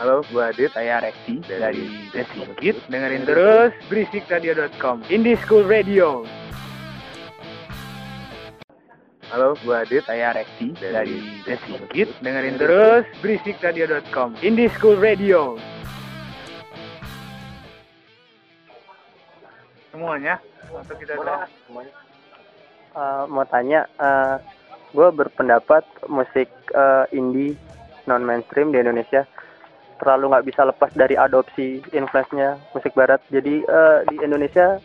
Halo, gua Adit. Saya Rekti Dari dari The Sigit. Dengerin terus berisikradio.com. Indie School Radio. Halo, gua Adit. Saya Rekti Dari dari The Sigit. Dengerin terus berisikradio.com. Indie School Radio. Semuanya untuk kita Eh, mau tanya, gue berpendapat musik eh, indie non mainstream di Indonesia terlalu nggak bisa lepas dari adopsi influence-nya musik barat. Jadi eh, di Indonesia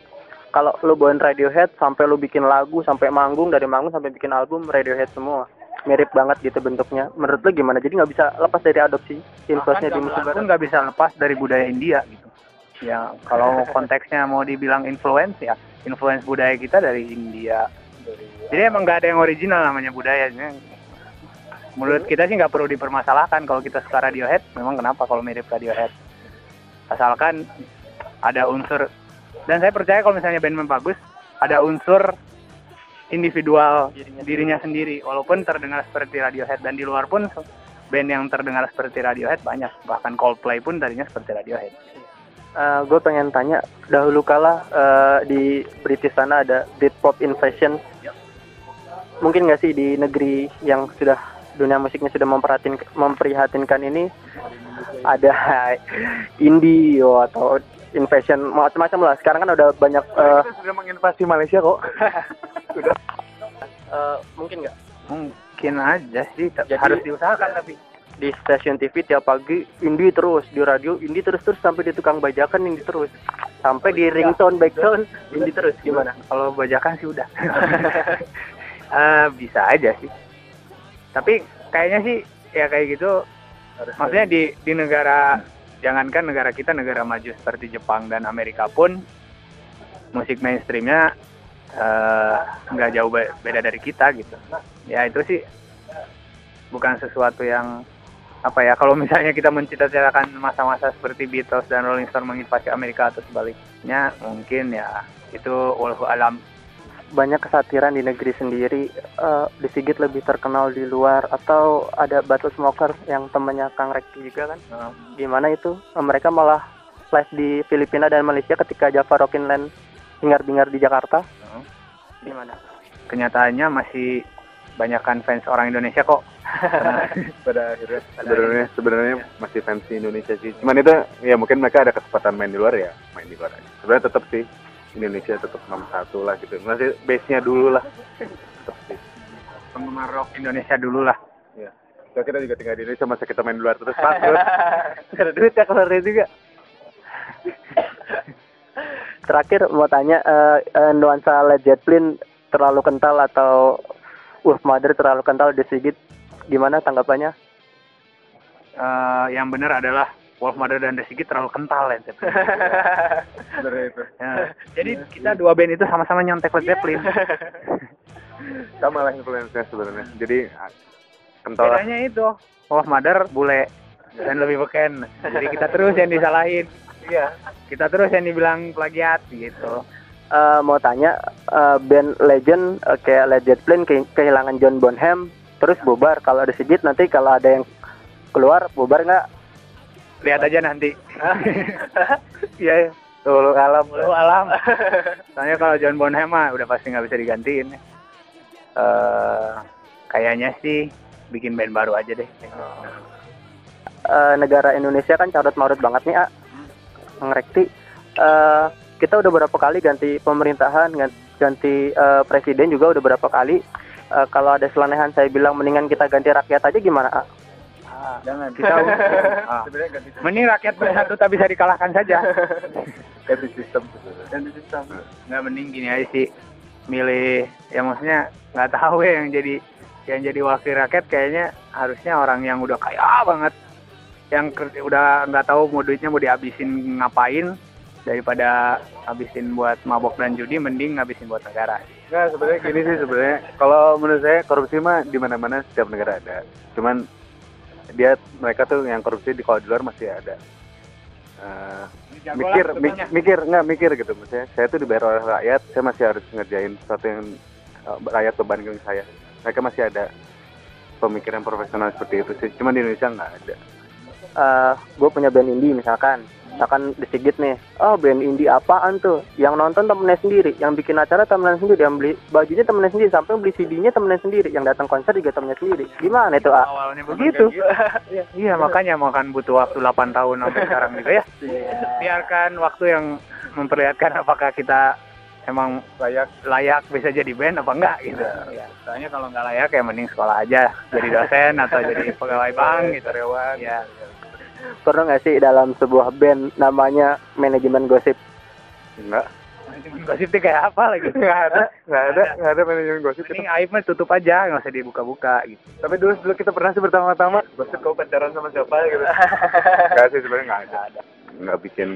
kalau lu bawain Radiohead sampai lu bikin lagu sampai manggung dari manggung sampai bikin album Radiohead semua mirip banget gitu bentuknya. Menurut lu gimana? Jadi nggak bisa lepas dari adopsi influence-nya di musik barat. nggak bisa lepas dari budaya India gitu. Ya kalau konteksnya mau dibilang influence ya influence budaya kita dari India. Jadi emang nggak ada yang original namanya budayanya. Menurut kita sih nggak perlu dipermasalahkan kalau kita suka Radiohead. Memang kenapa kalau mirip Radiohead? Asalkan ada unsur dan saya percaya kalau misalnya band memang bagus ada unsur individual dirinya, sendiri. walaupun terdengar seperti Radiohead. Dan di luar pun band yang terdengar seperti Radiohead banyak. Bahkan Coldplay pun tadinya seperti Radiohead. Gue pengen tanya dahulu kala eh, di British sana ada Britpop Invasion. Mungkin nggak sih di negeri yang sudah dunia musiknya sudah memperhatin memprihatinkan ini ada indie oh, atau invasion macam-macam lah. Sekarang kan udah banyak eh, Kita sudah menginvasi Malaysia kok. eh, mungkin nggak? Mungkin aja sih tapi Jadi- harus diusahakan tapi di stasiun TV tiap pagi indie terus di radio indie terus terus sampai di tukang bajakan indie terus. Sampai di ringtone backsound indie terus. Gimana? kalau bajakan sih udah. Eh, bisa aja sih tapi kayaknya sih ya kayak gitu. Maksudnya di di negara jangankan negara kita negara maju seperti Jepang dan Amerika pun musik mainstreamnya eh, nggak jauh be- beda dari kita gitu. Ya itu sih bukan sesuatu yang apa ya kalau misalnya kita mencita-citakan masa-masa seperti Beatles dan Rolling Stone menginvasi Amerika atau sebaliknya mungkin ya itu wallahu alam banyak kesatiran di negeri sendiri eh, di Sigit lebih terkenal di luar atau ada Battle Smoker yang temannya Kang Rekti juga kan? Eh, gimana itu? Eh, mereka malah live di Filipina dan Malaysia ketika Java Rockin Land hingar-bingar di Jakarta. Eh. gimana? Kenyataannya masih banyakkan fans orang Indonesia kok. Pada akhirnya. Sebenarnya sebenarnya masih fans Indonesia sih. Cuman itu ya mungkin mereka ada kesempatan main di luar ya, main di luar aja. Sebenarnya tetap sih Indonesia tetap nomor satu lah gitu. Masih base-nya dulu lah. Penggemar rock Indonesia dulu lah Ya. Kalau kita juga tinggal di Indonesia masa kita main di luar terus bangkrut. Ada duit ya keluarnya juga. terakhir mau tanya eh, eh, nuansa Led Zeppelin terlalu kental atau Wolf Mother terlalu kental di Sigit gimana tanggapannya Eh, yang benar adalah Wolf Mother dan The Sigit terlalu kental ya itu. Ya, jadi kita dua band itu sama-sama nyontek Led Zeppelin. Sama lah influence-nya sebenarnya. Jadi kental bedanya itu Wolf Mother bule dan lebih beken. Jadi kita terus yang disalahin. Iya. kita terus yang dibilang plagiat gitu. Eh, mau tanya eh, band legend eh, kayak Led Zeppelin ke- kehilangan John Bonham terus bubar. Kalau ada Sigit nanti kalau ada yang keluar bubar nggak lihat aja nanti iya Tuh alam. Lu alam. Soalnya kalau John Bonham mah udah pasti nggak bisa digantiin. Eh kayaknya sih bikin band baru aja deh. Eh, negara Indonesia kan carut marut banget nih ah ngerekti Eh, kita udah berapa kali ganti pemerintahan gan- ganti eh, presiden juga udah berapa kali Eh, kalau ada selenehan saya bilang mendingan kita ganti rakyat aja gimana ah Jangan kita ah. Sebenarnya ganti Mending rakyat bersatu tak bisa dikalahkan saja. ganti sistem. Dan sistem. Nggak mending gini aja sih. Milih ya maksudnya nggak tahu ya yang jadi yang jadi wakil rakyat kayaknya harusnya orang yang udah kaya banget yang udah nggak tahu mau duitnya mau dihabisin ngapain daripada habisin buat mabok dan judi mending ngabisin buat negara Nggak, sebenarnya gini sih sebenarnya. Kalau menurut saya korupsi mah di mana-mana setiap negara ada. Cuman dia mereka tuh yang korupsi di kalau di luar masih ada. Eh, mikir, mi- mikir nggak mikir gitu maksudnya. Saya tuh dibayar oleh rakyat, saya masih harus ngerjain sesuatu yang eh, rakyat bebankan ke saya. Mereka masih ada pemikiran profesional seperti itu sih. Cuman di Indonesia nggak ada. uh, gue punya band indie misalkan misalkan di Sigit nih oh band indie apaan tuh? Yang nonton temennya sendiri yang bikin acara temennya sendiri yang beli bajunya temennya sendiri sampai beli CD-nya temennya sendiri yang datang konser juga temennya sendiri. Gimana itu ah? Awalnya begitu. Iya, iya makanya makan butuh waktu 8 tahun sampai sekarang juga ya. Biarkan waktu yang memperlihatkan apakah kita emang layak layak bisa jadi band apa enggak gitu. Ya, soalnya kalau nggak layak ya mending sekolah aja jadi dosen atau jadi pegawai bank gitu. Karyawan ya pernah nggak sih dalam sebuah band namanya manajemen gosip? Enggak. Manajemen gosip itu kayak apa lagi? Nggak ada nggak ada nggak ada manajemen gosip ini aib mah tutup aja nggak usah dibuka-buka gitu. Tapi dulu dulu kita pernah sih pertama-tama gosip kau pacaran sama siapa gitu. Nggak sih sebenarnya nggak ada. Nggak bikin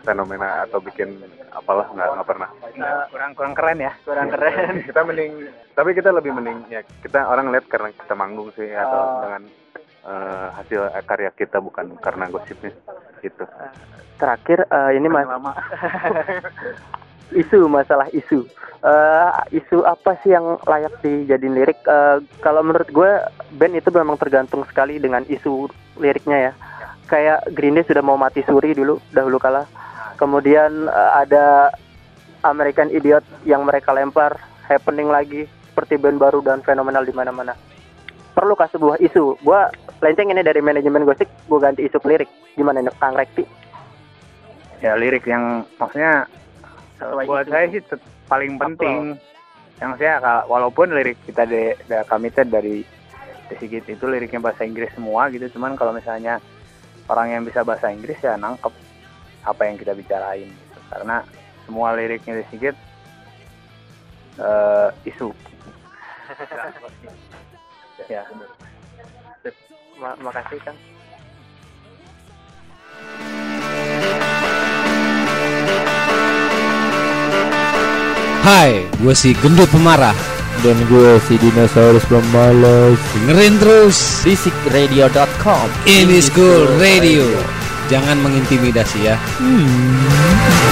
fenomena atau bikin apalah nggak nggak pernah. Kurang kurang keren ya kurang keren. Kita mending tapi kita lebih mending ya kita orang lihat karena kita manggung sih atau Oh. dengan eh, hasil karya kita bukan karena gosipnya. Gitu. Terakhir eh, ini mas isu masalah isu. Eh, isu apa sih yang layak dijadiin lirik? Eh, kalau menurut gue band itu memang tergantung sekali dengan isu liriknya ya. Kayak Green Day sudah mau mati suri dulu dahulu kala. Kemudian eh, ada American Idiot yang mereka lempar. Happening lagi seperti band baru dan fenomenal di mana-mana perlukah sebuah isu. Gue lenceng ini dari manajemen gosip gue ganti isu ke lirik. Gimana nih Kang Rekti? Ya lirik yang maksudnya Sesuai buat isu. saya sih paling penting. Yang saya walaupun lirik kita de, de committed dari The Sigit itu liriknya bahasa Inggris semua gitu. Cuman kalau misalnya orang yang bisa bahasa Inggris ya nangkep apa yang kita bicarain gitu. karena semua liriknya The Sigit eh, isu ya Ma- makasih Kang Hai, gue si gendut pemarah. Dan gue si dinosaurus pemalas Dengerin terus Basikradio.com ini School Radio. Jangan mengintimidasi ya. Hmm.